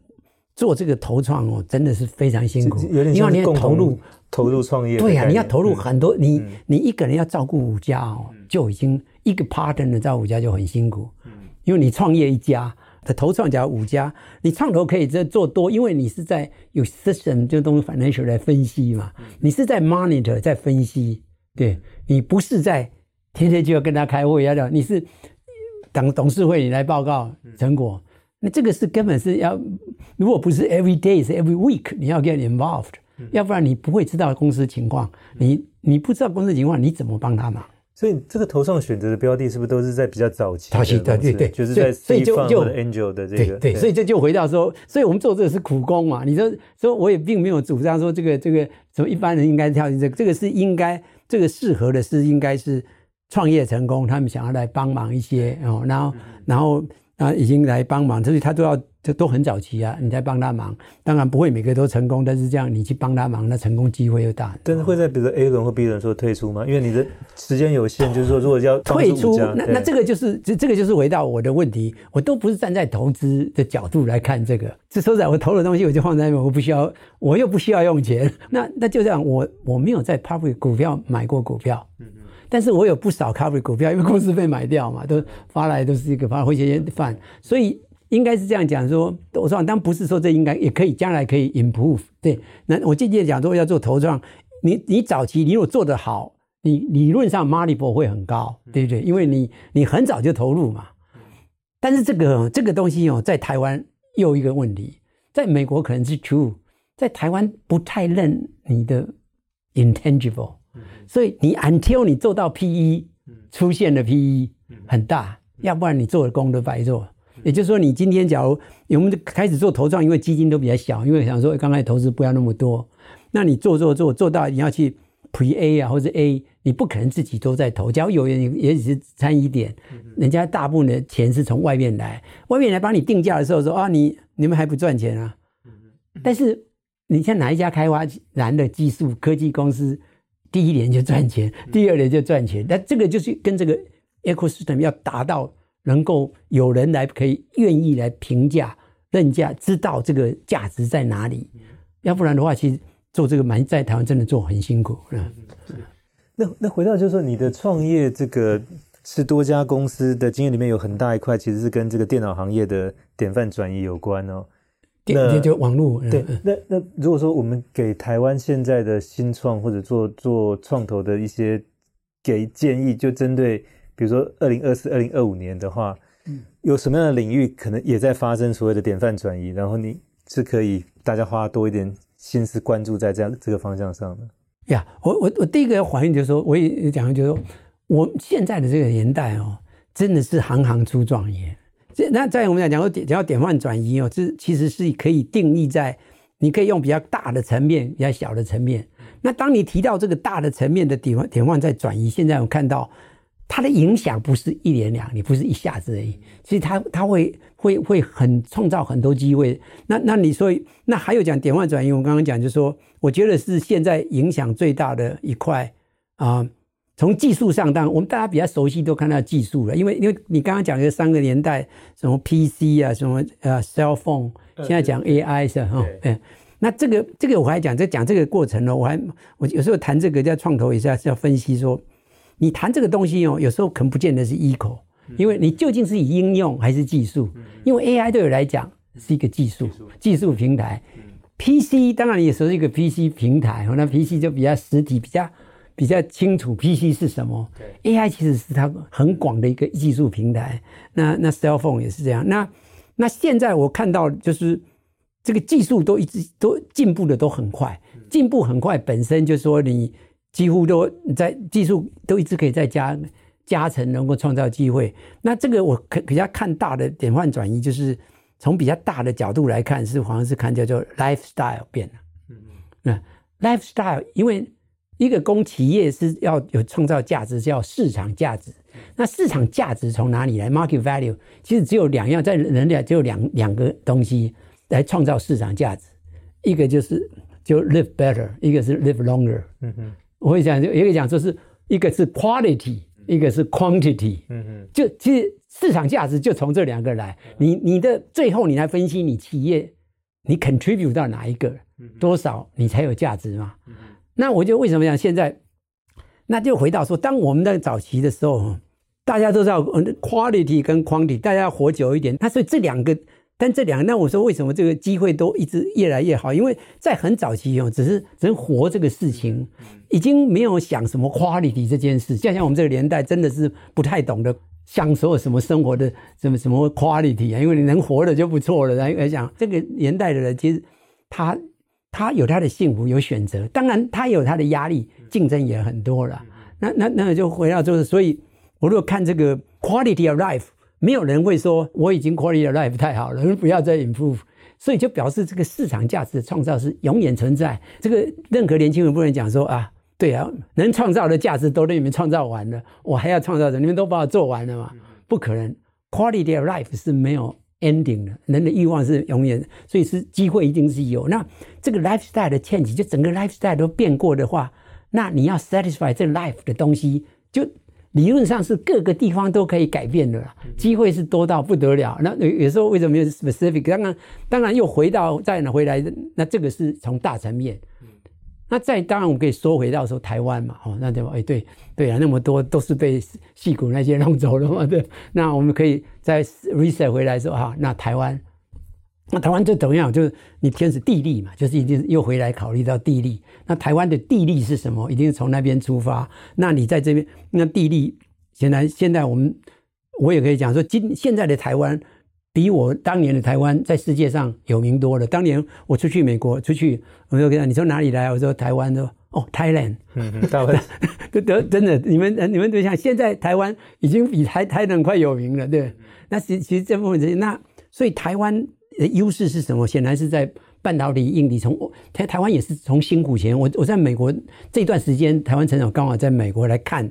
Speaker 2: 做这个投创哦，真的是非常辛苦，
Speaker 1: 有点像共同投入投入创业。
Speaker 2: 对呀、啊，你要投入很多，嗯、你你一个人要照顾五家哦，嗯、就已经一个 partner 照顾五家就很辛苦。嗯，因为你创业一家，他投创加五家，你创投可以再做多，因为你是在有 system 这东西 financial 来分析嘛，你是在 monitor 在分析，对，你不是在天天就要跟他开会要讲，你是等董事会你来报告成果。那这个是根本是要，如果不是 every day 是 every week，你要 get involved，、嗯、要不然你不会知道公司情况，你你不知道公司情况，你怎么帮他忙？
Speaker 1: 所以这个投上选择的标的，是不是都是在比较早期？
Speaker 2: 早期的，对对，
Speaker 1: 就是在 C 方或者 Angel 的这个，
Speaker 2: 对，对，所以这就回到说，所以我们做这个是苦工嘛。你说，说我也并没有主张说这个这个什么一般人应该跳进这个，这个是应该这个适合的是应该是创业成功，他们想要来帮忙一些哦，然后然后。他已经来帮忙，所以他都要，这都很早期啊，你在帮他忙，当然不会每个都成功，但是这样你去帮他忙，那成功机会又大。
Speaker 1: 但是会在比如说 A 轮或 B 轮说退出吗？因为你的时间有限，就是说如果要
Speaker 2: 退出，那那这个就是这这个就是回到我的问题，我都不是站在投资的角度来看这个。这说实在，我投的东西我就放在那边，我不需要，我又不需要用钱，那那就这样，我我没有在 public 股票买过股票。嗯但是我有不少 cover 股票，因为公司被买掉嘛，都发来都是一个发回些饭，所以应该是这样讲说，我说当不是说这应该也可以将来可以 improve，对，那我间接讲说要做投创，你你早期你如果做得好，你理论上 multiple 会很高，对不对？因为你你很早就投入嘛，但是这个这个东西哦，在台湾又有一个问题，在美国可能是 true，在台湾不太认你的 intangible。所以你 until 你做到 PE 出现的 PE 很大，要不然你做的功都白做。也就是说，你今天假如我们开始做投创，因为基金都比较小，因为想说刚开始投资不要那么多，那你做做做做到你要去 Pre A 啊或者 A，你不可能自己都在投，假如有人也只是参与点，人家大部分的钱是从外面来，外面来帮你定价的时候说啊你你们还不赚钱啊，但是。你像哪一家开发蓝的技术科技公司，第一年就赚钱，第二年就赚钱。那这个就是跟这个 ecosystem 要达到能够有人来可以愿意来评价、认价，知道这个价值在哪里。要不然的话，其实做这个蛮在台湾真的做很辛苦。嗯，
Speaker 1: 那那回到就是说，你的创业这个是多家公司的经验里面有很大一块，其实是跟这个电脑行业的典范转移有关哦。
Speaker 2: 那就网络
Speaker 1: 对，那那如果说我们给台湾现在的新创或者做做创投的一些给建议，就针对比如说二零二四、二零二五年的话，嗯，有什么样的领域可能也在发生所谓的典范转移？然后你是可以大家花多一点心思关注在这样这个方向上的。
Speaker 2: 呀，我我我第一个要反映就是说，我也讲就是说，我现在的这个年代哦，真的是行行出状元。这那在我们来讲，讲到典范转移哦，这其实是可以定义在，你可以用比较大的层面，比较小的层面。那当你提到这个大的层面的典范典范在转移，现在我看到它的影响不是一年两年，不是一下子而已。其实它它会会会很创造很多机会。那那你说，那还有讲典范转移，我刚刚讲就是说，我觉得是现在影响最大的一块啊。从技术上，当然我们大家比较熟悉，都看到技术了。因为因为你刚刚讲的三个年代，什么 PC 啊，什么呃 cell phone，现在讲 AI 是哈，嗯，那这个这个我还讲，在讲这个过程呢，我还我有时候谈这个叫创投也是要是要分析说，你谈这个东西哦，有时候可能不见得是 equal，因为你究竟是以应用还是技术？因为 AI 对我来讲是一个技术技术平台，PC 当然也是一个 PC 平台，那 PC 就比较实体，比较。比较清楚 PC 是什么对，AI 其实是它很广的一个技术平台。那那 cell phone 也是这样。那那现在我看到就是这个技术都一直都进步的都很快，进步很快本身就是说你几乎都在技术都一直可以在加加成，能够创造机会。那这个我可比较看大的典范转移，就是从比较大的角度来看，是好像是看叫做 lifestyle 变了。嗯嗯，那 lifestyle 因为。一个供企业是要有创造价值，叫市场价值。那市场价值从哪里来？Market value 其实只有两样，在人类只有两两个东西来创造市场价值，一个就是就 live better，一个是 live longer。嗯哼，我会讲，就一个讲说是一个是 quality，一个是 quantity。嗯哼，就其实市场价值就从这两个来。你你的最后你来分析你企业你 contribute 到哪一个多少，你才有价值嘛？那我就为什么讲现在，那就回到说，当我们在早期的时候，大家都知道 quality 跟 quantity，大家要活久一点。那所以这两个，但这两个，那我说为什么这个机会都一直越来越好？因为在很早期哦，只是人活这个事情，已经没有想什么 quality 这件事。就像我们这个年代，真的是不太懂得享受什么生活的什么什么 quality 啊，因为你能活的就不错了。来来讲，这个年代的人其实他。他有他的幸福，有选择，当然他有他的压力，竞争也很多了。那那那就回到就是，所以我如果看这个 quality of life，没有人会说我已经 quality of life 太好了，不要再 improve。所以就表示这个市场价值的创造是永远存在。这个任何年轻人不能讲说啊，对啊，能创造的价值都被你们创造完了，我还要创造的，你们都把我做完了嘛？不可能，quality of life 是没有。Ending 了，人的欲望是永远，所以是机会一定是有。那这个 lifestyle 的 change，就整个 lifestyle 都变过的话，那你要 satisfy 这 life 的东西，就理论上是各个地方都可以改变的啦，机会是多到不得了。那有有时候为什么有 specific？当然，当然又回到再回来，那这个是从大层面。那再当然，我们可以说回到说台湾嘛，哦，那对吧？哎，对对啊，那么多都是被矽谷那些弄走了嘛，对。那我们可以再 reset 回来说哈，那台湾，那台湾就怎么样？就是你天时地利嘛，就是一定又回来考虑到地利。那台湾的地利是什么？一定是从那边出发。那你在这边，那地利现在现在我们我也可以讲说，今现在的台湾。比我当年的台湾在世界上有名多了。当年我出去美国，出去我就跟他，你说哪里来？我说台湾，说哦，Thailand。嗯嗯，台湾，得真的，你们你们都想，现在台湾已经比台台南快有名了，对。那其其实这部分是那，所以台湾的优势是什么？显然是在半导体、硬体。从台台湾也是从辛苦钱。我我在美国这段时间，台湾成长刚好在美国来看。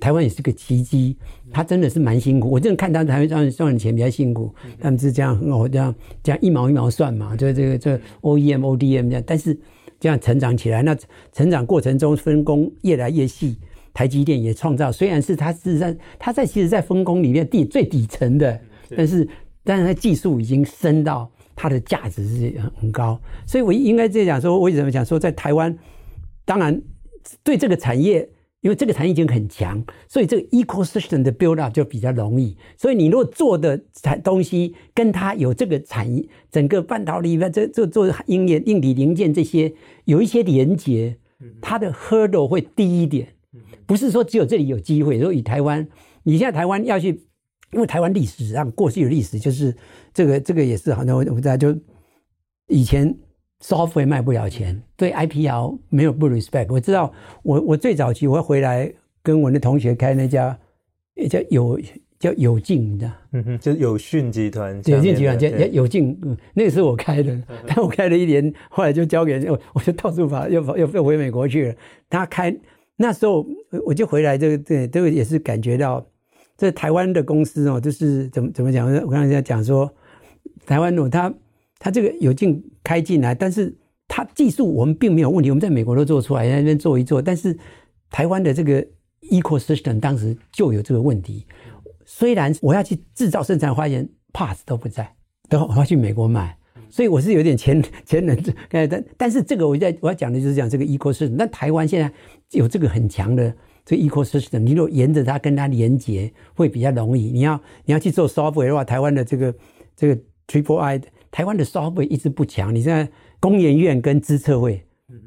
Speaker 2: 台湾也是个奇迹，他真的是蛮辛苦。我真的看他台湾赚赚的钱比较辛苦，他们是这样很好这样这样一毛一毛算嘛，就这个这 OEM ODM 这样，但是这样成长起来，那成长过程中分工越来越细，台积电也创造，虽然是它事实上他在其实，在分工里面底最底层的，但是但是它技术已经升到它的价值是很很高，所以我应该这样讲说，为什么讲说在台湾，当然对这个产业。因为这个产业已经很强，所以这个 ecosystem 的 build up 就比较容易。所以你如果做的产东西跟它有这个产业，整个半导体、这这做硬件、硬体零件这些有一些连接，它的 hurdle 会低一点。不是说只有这里有机会。如果以台湾，你现在台湾要去，因为台湾历史上过去的历史就是这个，这个也是好像我我不知道，就以前。Software 卖不了钱，对 IPR 没有不 respect。我知道我，我我最早期我会回来跟我的同学开那家，叫有叫有进，你知道？
Speaker 1: 嗯哼，就是友讯集团。
Speaker 2: 有讯集团叫有进，嗯，那个是我开的，但我开了一年，后来就交给人，我就到处跑，又又又回美国去了。他开那时候我就回来，这个对这个也是感觉到，这台湾的公司哦，就是怎么怎么讲？我刚才讲说，台湾哦，他。他这个有进开进来，但是他技术我们并没有问题，我们在美国都做出来，在那边做一做。但是台湾的这个 ecosystem 当时就有这个问题。虽然我要去制造生产，发现 parts 都不在，都我要去美国买，所以我是有点前 前人。但但是这个我在我要讲的就是讲这个 ecosystem。但台湾现在有这个很强的这个 ecosystem，你如果沿着它跟它连接，会比较容易。你要你要去做 software 的话，台湾的这个这个 Triple I。台湾的 software 一直不强，你现在工研院跟资策会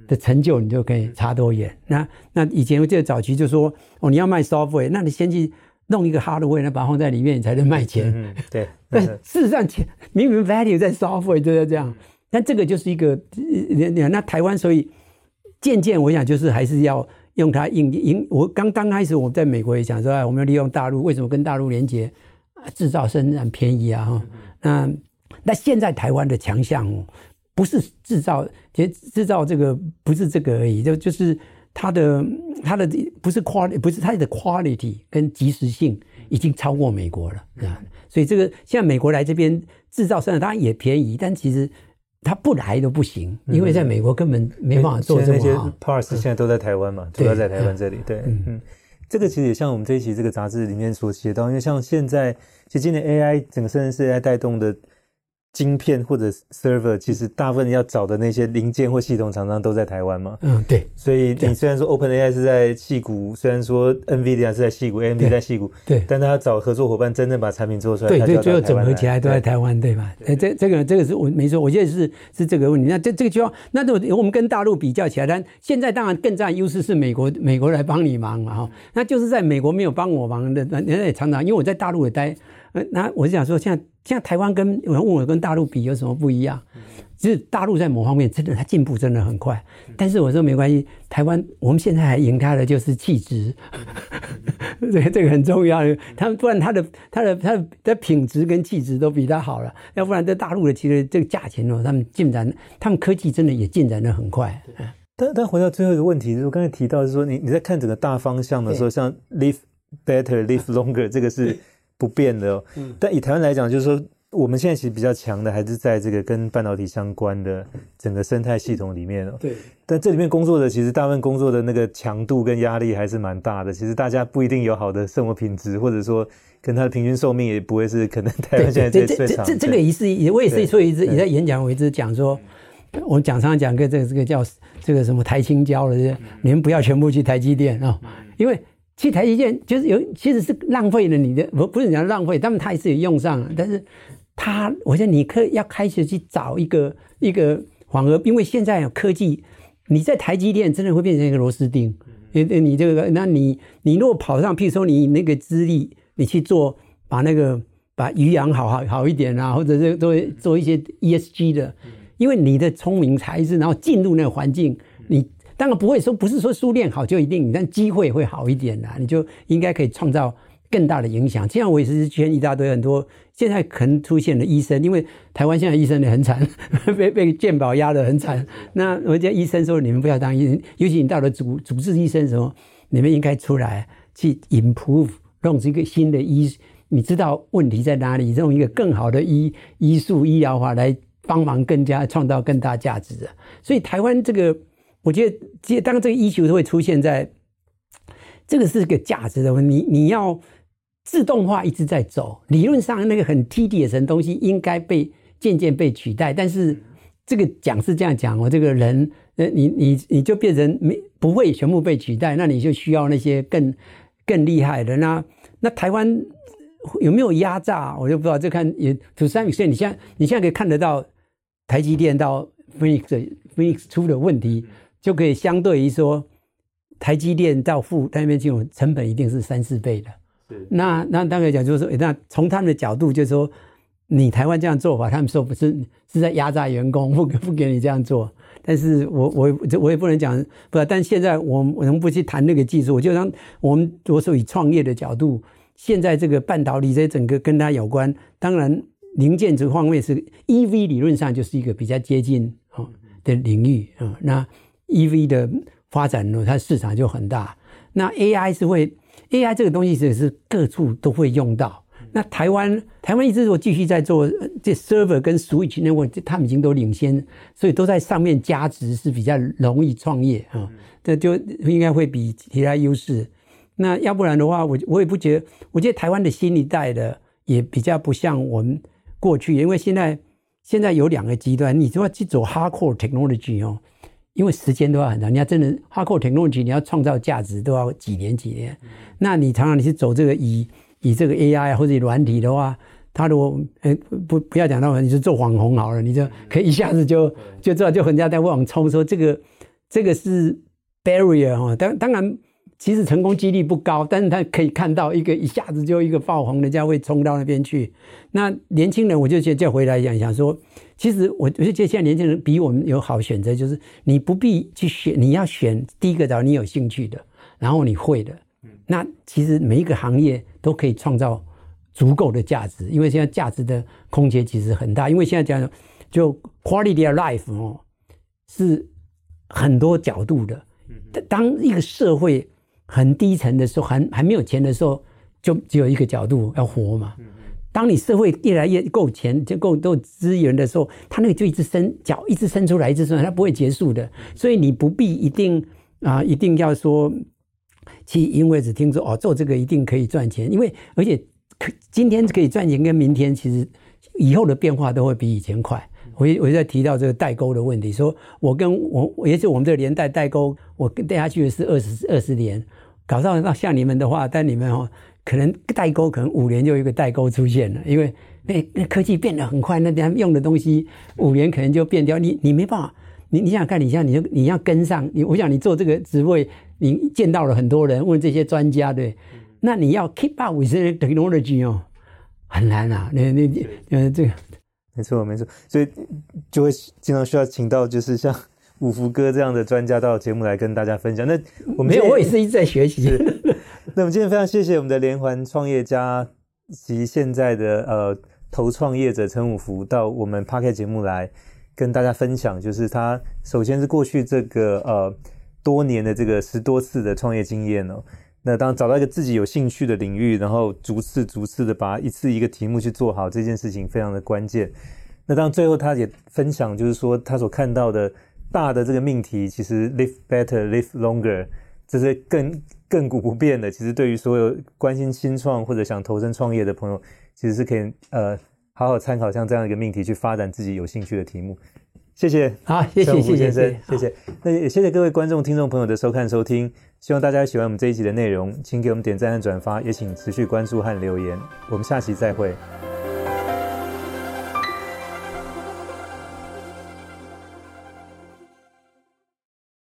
Speaker 2: 的成就，你就可以差多远。那那以前我记得早期就说，哦，你要卖 software，那你先去弄一个 hardware，那把它放在里面，你才能卖钱。
Speaker 1: 嗯，对。
Speaker 2: 但事实上，钱明明 value 在 software 就在这样。但这个就是一个，那台湾所以渐渐，我想就是还是要用它应应。我刚刚开始我在美国也讲说，哎，我们要利用大陆，为什么跟大陆连接？制造生产便宜啊，哈，那。那现在台湾的强项哦，不是制造，其实制造这个不是这个而已，就就是它的它的不是 quality，不是它的 quality 跟及时性已经超过美国了啊。所以这个现在美国来这边制造生产当然也便宜，但其实它不来都不行，因为在美国根本没办法做这么好。
Speaker 1: 那些 parts 现在都在台湾嘛，主要在台湾这里。对，嗯嗯，这个其实也像我们这一期这个杂志里面所写到，因为像现在其实今年 AI 整个生成式 AI 带动的。晶片或者 server，其实大部分要找的那些零件或系统厂商都在台湾嘛。
Speaker 2: 嗯，对。
Speaker 1: 所以你虽然说 OpenAI 是在戏谷，虽然说 NVIDIA 是在戏谷，AMD 在戏谷，对。但他要找合作伙伴，真正把产品做出来，
Speaker 2: 对，对，最后整合起来都在台湾，对吧？哎，这这个这个是我没错，我觉得是是这个问题。那这这个就要，那我们跟大陆比较起来，但现在当然更占优势是美国，美国来帮你忙嘛哈。那就是在美国没有帮我忙的，人家也常常因为我在大陆也待。那我就想说，现在现在台湾跟有人问我跟大陆比有什么不一样？就是大陆在某方面真的它进步真的很快，但是我说没关系，台湾我们现在还赢它的就是气质，这个这个很重要。他们不然他的他的他的的品质跟气质都比他好了，要不然在大陆的其实这个价钱哦，他们进展，他们科技真的也进展的很快。
Speaker 1: 但但回到最后一个问题，就是我刚才提到，就是说你你在看整个大方向的时候，像 live better, live longer，这个是。不变的哦，但以台湾来讲，就是说我们现在其实比较强的还是在这个跟半导体相关的整个生态系统里面哦。对。但这里面工作的其实大部分工作的那个强度跟压力还是蛮大的。其实大家不一定有好的生活品质，或者说跟他的平均寿命也不会是可能台湾现在最最长。这这个也是也我也是所以一直也在演讲，我一直讲说，我讲常常讲个这个这个叫这个什么台清交的，你们不要全部去台积电啊，因为。其实台积电就是有，其实是浪费了你的，不不是讲浪费，他们他也是有用上，但是他，我觉得你可以要开始去找一个一个反而，因为现在有科技，你在台积电真的会变成一个螺丝钉，你你这个，那你你如果跑上，譬如说你那个资历，你去做把那个把鱼养好好好一点啊，或者是做做一些 ESG 的，因为你的聪明才智，然后进入那个环境，你。当然不会说，不是说书念好就一定，但机会会好一点啦。你就应该可以创造更大的影响。这样我也是圈一大堆很多，现在可能出现的医生，因为台湾现在医生也很惨，被被健保压得很惨。那我觉得医生说，你们不要当医生，尤其你到了主主治医生的时候，你们应该出来
Speaker 2: 去 improve，弄这个新的医，你知道问题在哪里，用一个更好的医医术医疗法来帮忙更加创造更大价值的。所以台湾这个，我觉得，其实当这个医学都会出现在，这个是个价值的问题。你你要自动化一直在走，理论上那个很 tedious 的东西应该被渐渐被取代，但是这个讲是这样讲我，这个人。那你你你就变成没不会全部被取代，那你就需要那些更更厉害的。那那台湾有没有压榨？我就不知道。就看也 to some extent，你现在你现在可以看得到台积电到 Phoenix Phoenix 出的问题，就可以相对于说台积电到富那边这种成本一定是三四倍的。是那那当然讲就是说，那从他们的角度就是说，你台湾这样做法，他们说不是是在压榨员工，不不给你这样做。但是我我我也不能讲不，但现在我我们不去谈那个技术，我就让我们着手以创业的角度，现在这个半导体这整个跟它有关，当然零件这方面是 EV 理论上就是一个比较接近啊的领域啊，那 EV 的发展呢，它市场就很大，那 AI 是会 AI 这个东西是是各处都会用到。那台湾，台湾一直说继续在做这 server 跟 switch 那问题，他们已经都领先，所以都在上面加值是比较容易创业啊。这就应该会比其他优势。那要不然的话，我我也不觉得。我觉得台湾的新一代的也比较不像我们过去，因为现在现在有两个极端，你说要去走 hardcore technology 哦，因为时间都要很长，你要真的 hardcore technology，你要创造价值都要几年几年。那你常常你是走这个以。以这个 AI 或者软体的话，他如果呃不不要讲到你是做网红好了，你就可以一下子就就知道，就人家在往冲说这个这个是 barrier 哈。当当然，其实成功几率不高，但是他可以看到一个一下子就一个爆红，人家会冲到那边去。那年轻人，我就现在回来想想说，其实我我就觉得现在年轻人比我们有好选择，就是你不必去选，你要选第一个找你有兴趣的，然后你会的。那其实每一个行业都可以创造足够的价值，因为现在价值的空间其实很大。因为现在讲就 quality of life 哦，是很多角度的。当一个社会很低层的时候，还还没有钱的时候，就只有一个角度要活嘛。当你社会越来越够钱，就够多资源的时候，它那个就一直伸脚，一直伸出来，一直伸出来，它不会结束的。所以你不必一定啊，一定要说。去因为只听说哦，做这个一定可以赚钱，因为而且可今天可以赚钱，跟明天其实以后的变化都会比以前快。我我在提到这个代沟的问题，说我跟我也是我们这个年代代沟，我跟带下去的是二十二十年，搞到那像你们的话，但你们哦，可能代沟可能五年就有一个代沟出现了，因为那那科技变得很快，那他们用的东西五年可能就变掉，你你没办法，你你想想看，你像你就你要跟上，你我想你做这个职位。你见到了很多人，问这些专家，对，那你要 keep up with the technology 哦，很难啊。那那呃，这个
Speaker 1: 没错没错，所以就会经常需要请到就是像五福哥这样的专家到节目来跟大家分享。那我们没有，
Speaker 2: 我也是一直在学习。
Speaker 1: 那我们今天非常谢谢我们的连环创业家及现在的呃投创业者陈五福到我们 Podcast 节目来跟大家分享，就是他首先是过去这个呃。多年的这个十多次的创业经验哦，那当找到一个自己有兴趣的领域，然后逐次逐次的把一次一个题目去做好，这件事情非常的关键。那当最后他也分享，就是说他所看到的大的这个命题，其实 live better, live longer，这是更亘古不变的。其实对于所有关心新创或者想投身创业的朋友，其实是可以呃好好参考像这样一个命题去发展自己有兴趣的题目。谢谢，
Speaker 2: 好，谢谢，谢谢
Speaker 1: 先生，谢谢。那也谢谢各位观众、听众朋友的收看、收听。希望大家喜欢我们这一集的内容，请给我们点赞和转发，也请持续关注和留言。我们下期再会。